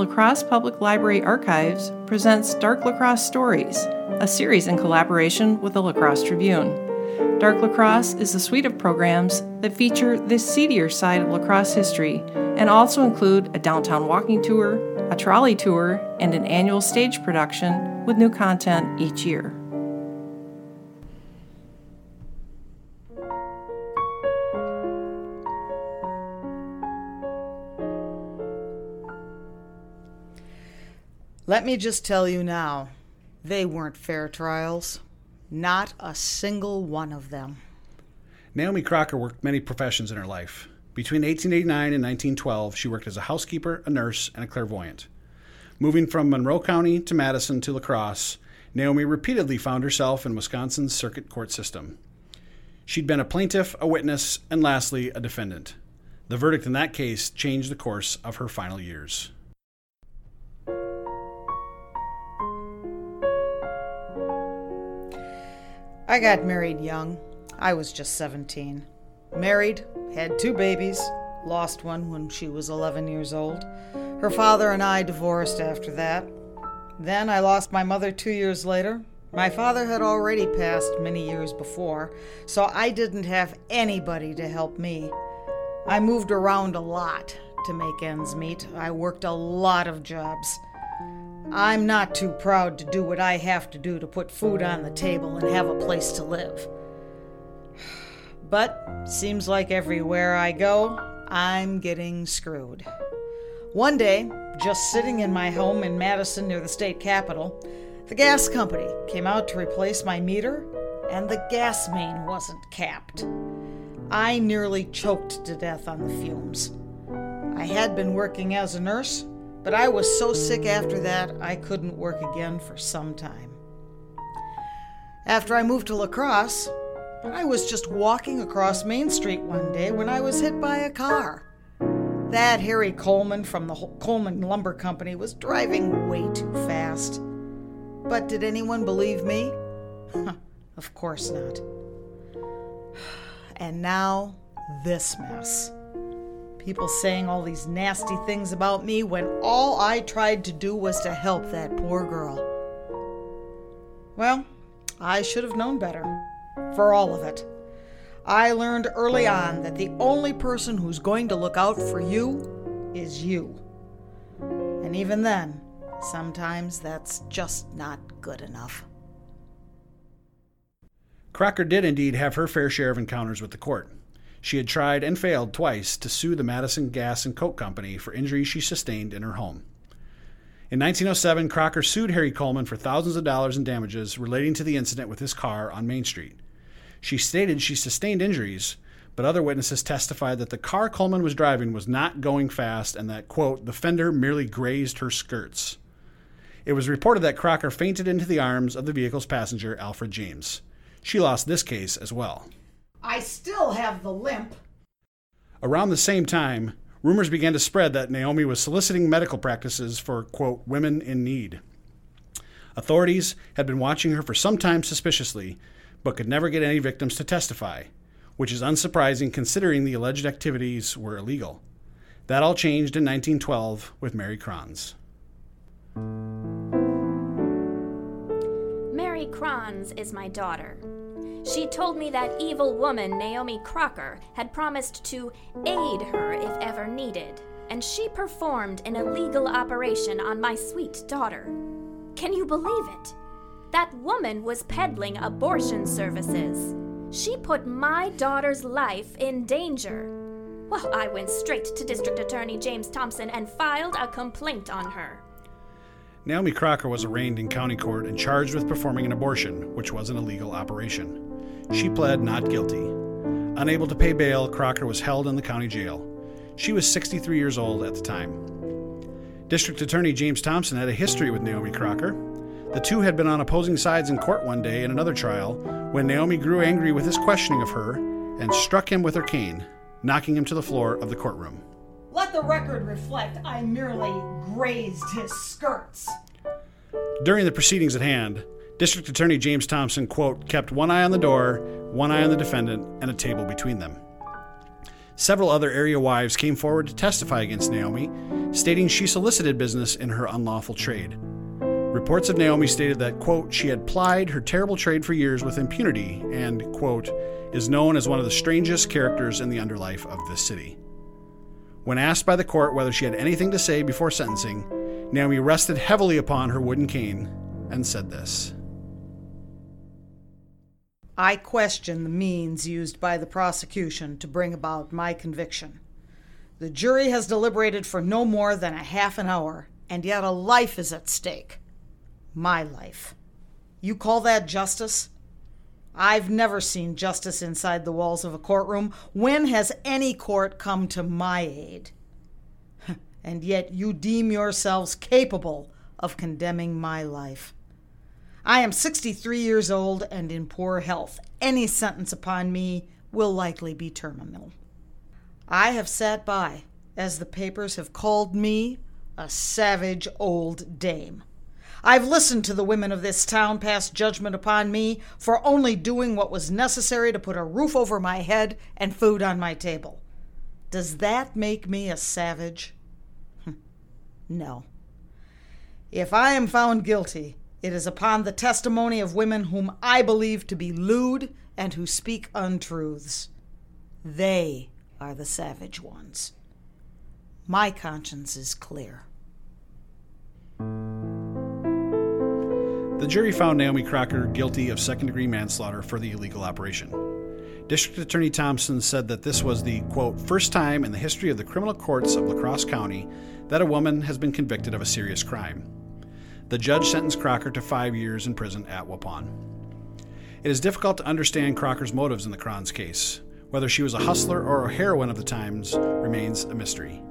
La Crosse Public Library Archives presents Dark La Crosse Stories, a series in collaboration with the La Crosse Tribune. Dark La Crosse is a suite of programs that feature the seedier side of La Crosse history and also include a downtown walking tour, a trolley tour, and an annual stage production with new content each year. Let me just tell you now, they weren't fair trials. Not a single one of them. Naomi Crocker worked many professions in her life. Between 1889 and 1912, she worked as a housekeeper, a nurse, and a clairvoyant. Moving from Monroe County to Madison to La Crosse, Naomi repeatedly found herself in Wisconsin's circuit court system. She'd been a plaintiff, a witness, and lastly, a defendant. The verdict in that case changed the course of her final years. I got married young. I was just 17. Married, had two babies, lost one when she was 11 years old. Her father and I divorced after that. Then I lost my mother two years later. My father had already passed many years before, so I didn't have anybody to help me. I moved around a lot to make ends meet. I worked a lot of jobs. I'm not too proud to do what I have to do to put food on the table and have a place to live. But seems like everywhere I go, I'm getting screwed. One day, just sitting in my home in Madison near the state capitol, the gas company came out to replace my meter, and the gas main wasn't capped. I nearly choked to death on the fumes. I had been working as a nurse, but I was so sick after that I couldn't work again for some time. After I moved to La Crosse, I was just walking across Main Street one day when I was hit by a car. That Harry Coleman from the Coleman Lumber Company was driving way too fast. But did anyone believe me? of course not. And now, this mess people saying all these nasty things about me when all I tried to do was to help that poor girl. Well, I should have known better. For all of it. I learned early on that the only person who's going to look out for you is you. And even then, sometimes that's just not good enough. Crocker did indeed have her fair share of encounters with the court. She had tried and failed twice to sue the Madison Gas and Coke Company for injuries she sustained in her home. In 1907, Crocker sued Harry Coleman for thousands of dollars in damages relating to the incident with his car on Main Street. She stated she sustained injuries, but other witnesses testified that the car Coleman was driving was not going fast and that, quote, the fender merely grazed her skirts. It was reported that Crocker fainted into the arms of the vehicle's passenger, Alfred James. She lost this case as well. I still have the limp. Around the same time, rumors began to spread that Naomi was soliciting medical practices for, quote, women in need. Authorities had been watching her for some time suspiciously, but could never get any victims to testify, which is unsurprising considering the alleged activities were illegal. That all changed in 1912 with Mary Kranz. Mary Kranz is my daughter. She told me that evil woman, Naomi Crocker, had promised to aid her if ever needed, and she performed an illegal operation on my sweet daughter. Can you believe it? That woman was peddling abortion services. She put my daughter's life in danger. Well, I went straight to District Attorney James Thompson and filed a complaint on her. Naomi Crocker was arraigned in county court and charged with performing an abortion, which was an illegal operation. She pled not guilty. Unable to pay bail, Crocker was held in the county jail. She was 63 years old at the time. District Attorney James Thompson had a history with Naomi Crocker. The two had been on opposing sides in court one day in another trial when Naomi grew angry with his questioning of her and struck him with her cane, knocking him to the floor of the courtroom. Let the record reflect I merely grazed his skirts. During the proceedings at hand, District Attorney James Thompson, quote, kept one eye on the door, one eye on the defendant, and a table between them. Several other area wives came forward to testify against Naomi, stating she solicited business in her unlawful trade. Reports of Naomi stated that, quote, she had plied her terrible trade for years with impunity and, quote, is known as one of the strangest characters in the underlife of this city. When asked by the court whether she had anything to say before sentencing, Naomi rested heavily upon her wooden cane and said this I question the means used by the prosecution to bring about my conviction. The jury has deliberated for no more than a half an hour, and yet a life is at stake. My life. You call that justice? I've never seen justice inside the walls of a courtroom. When has any court come to my aid? and yet you deem yourselves capable of condemning my life. I am 63 years old and in poor health. Any sentence upon me will likely be terminal. I have sat by as the papers have called me a savage old dame. I've listened to the women of this town pass judgment upon me for only doing what was necessary to put a roof over my head and food on my table. Does that make me a savage? no. If I am found guilty, it is upon the testimony of women whom I believe to be lewd and who speak untruths. They are the savage ones. My conscience is clear. The jury found Naomi Crocker guilty of second degree manslaughter for the illegal operation. District Attorney Thompson said that this was the, quote, first time in the history of the criminal courts of La Crosse County that a woman has been convicted of a serious crime. The judge sentenced Crocker to five years in prison at Waupun. It is difficult to understand Crocker's motives in the Crons case. Whether she was a hustler or a heroine of the times remains a mystery.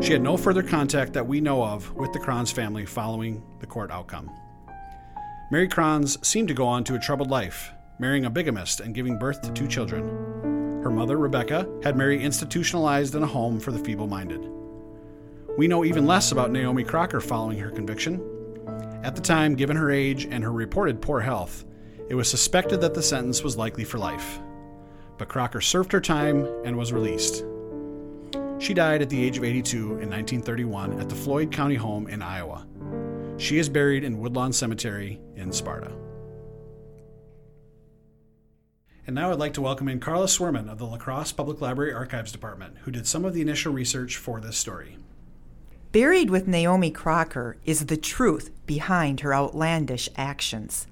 She had no further contact that we know of with the Crons family following the court outcome. Mary Crons seemed to go on to a troubled life, marrying a bigamist and giving birth to two children. Her mother, Rebecca, had Mary institutionalized in a home for the feeble minded. We know even less about Naomi Crocker following her conviction. At the time, given her age and her reported poor health, it was suspected that the sentence was likely for life. But Crocker served her time and was released. She died at the age of 82 in 1931 at the Floyd County home in Iowa. She is buried in Woodlawn Cemetery in Sparta. And now I'd like to welcome in Carla Swerman of the La Crosse Public Library Archives Department, who did some of the initial research for this story. Buried with Naomi Crocker is the truth behind her outlandish actions.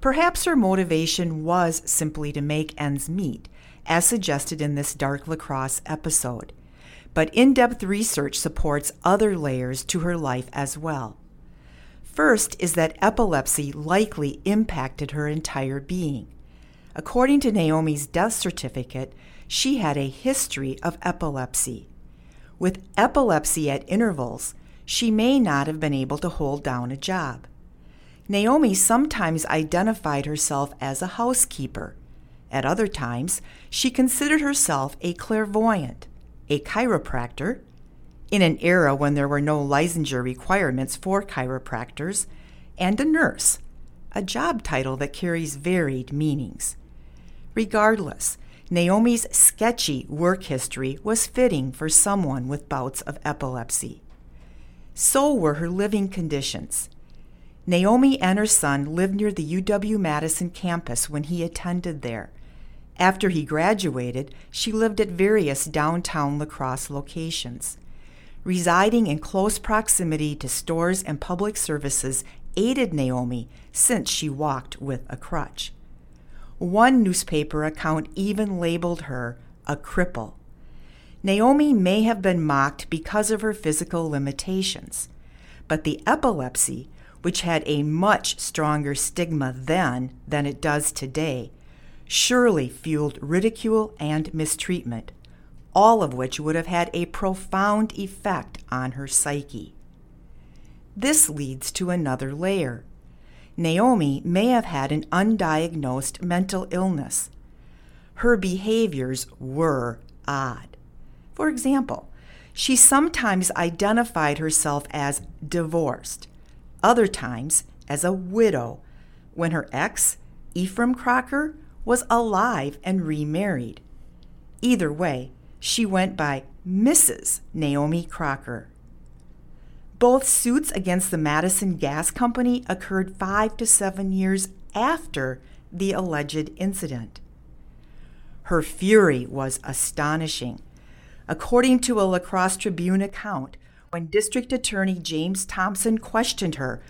Perhaps her motivation was simply to make ends meet, as suggested in this Dark La Crosse episode. But in depth research supports other layers to her life as well. First is that epilepsy likely impacted her entire being. According to Naomi's death certificate, she had a history of epilepsy. With epilepsy at intervals, she may not have been able to hold down a job. Naomi sometimes identified herself as a housekeeper. At other times, she considered herself a clairvoyant, a chiropractor, in an era when there were no licensure requirements for chiropractors, and a nurse, a job title that carries varied meanings. Regardless, Naomi's sketchy work history was fitting for someone with bouts of epilepsy. So were her living conditions. Naomi and her son lived near the UW Madison campus when he attended there. After he graduated, she lived at various downtown La Crosse locations. Residing in close proximity to stores and public services aided Naomi since she walked with a crutch. One newspaper account even labeled her a cripple. Naomi may have been mocked because of her physical limitations, but the epilepsy, which had a much stronger stigma then than it does today, surely fueled ridicule and mistreatment all of which would have had a profound effect on her psyche. This leads to another layer. Naomi may have had an undiagnosed mental illness. Her behaviors were odd. For example, she sometimes identified herself as divorced, other times as a widow, when her ex, Ephraim Crocker, was alive and remarried. Either way, she went by Mrs. Naomi Crocker. Both suits against the Madison Gas Company occurred five to seven years after the alleged incident. Her fury was astonishing. According to a La Crosse Tribune account, when District Attorney James Thompson questioned her,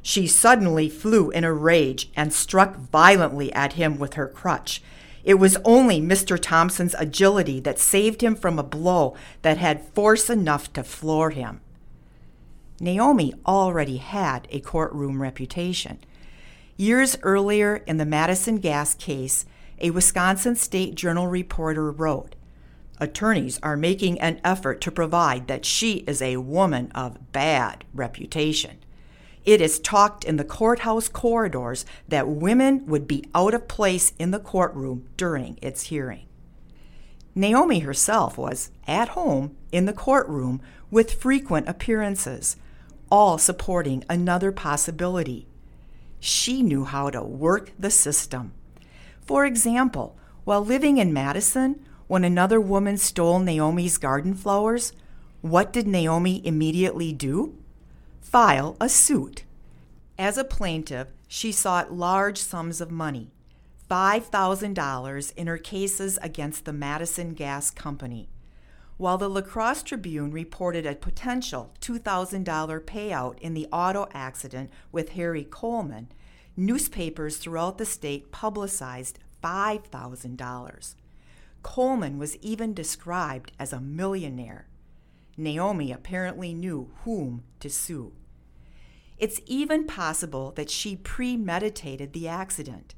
she suddenly flew in a rage and struck violently at him with her crutch. It was only Mr. Thompson's agility that saved him from a blow that had force enough to floor him. Naomi already had a courtroom reputation. Years earlier in the Madison Gas case, a Wisconsin State Journal reporter wrote Attorneys are making an effort to provide that she is a woman of bad reputation. It is talked in the courthouse corridors that women would be out of place in the courtroom during its hearing. Naomi herself was at home in the courtroom with frequent appearances, all supporting another possibility. She knew how to work the system. For example, while living in Madison, when another woman stole Naomi's garden flowers, what did Naomi immediately do? file a suit. As a plaintiff, she sought large sums of money $5,000 in her cases against the Madison Gas Company. While the La Crosse Tribune reported a potential $2,000 payout in the auto accident with Harry Coleman, newspapers throughout the state publicized $5,000. Coleman was even described as a millionaire. Naomi apparently knew whom to sue. It's even possible that she premeditated the accident.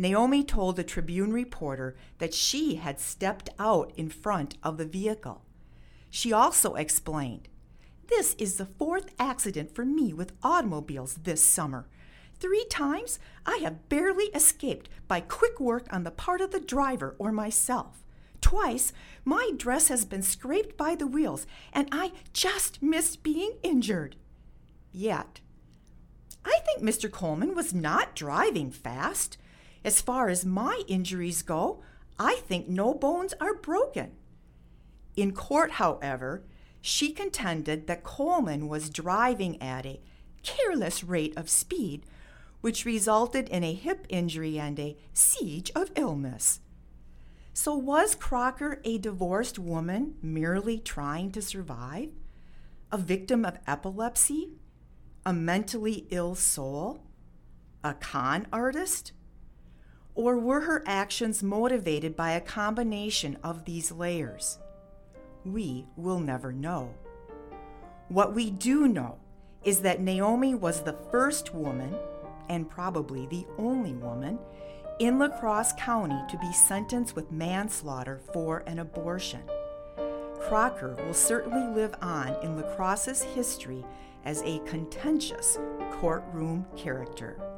Naomi told the Tribune reporter that she had stepped out in front of the vehicle. She also explained, This is the fourth accident for me with automobiles this summer. Three times I have barely escaped by quick work on the part of the driver or myself. Twice my dress has been scraped by the wheels, and I just missed being injured. Yet, I think Mr. Coleman was not driving fast. As far as my injuries go, I think no bones are broken. In court, however, she contended that Coleman was driving at a careless rate of speed, which resulted in a hip injury and a siege of illness. So, was Crocker a divorced woman merely trying to survive? A victim of epilepsy? A mentally ill soul? A con artist? Or were her actions motivated by a combination of these layers? We will never know. What we do know is that Naomi was the first woman, and probably the only woman, in La Crosse County to be sentenced with manslaughter for an abortion. Crocker will certainly live on in La Crosse's history as a contentious courtroom character.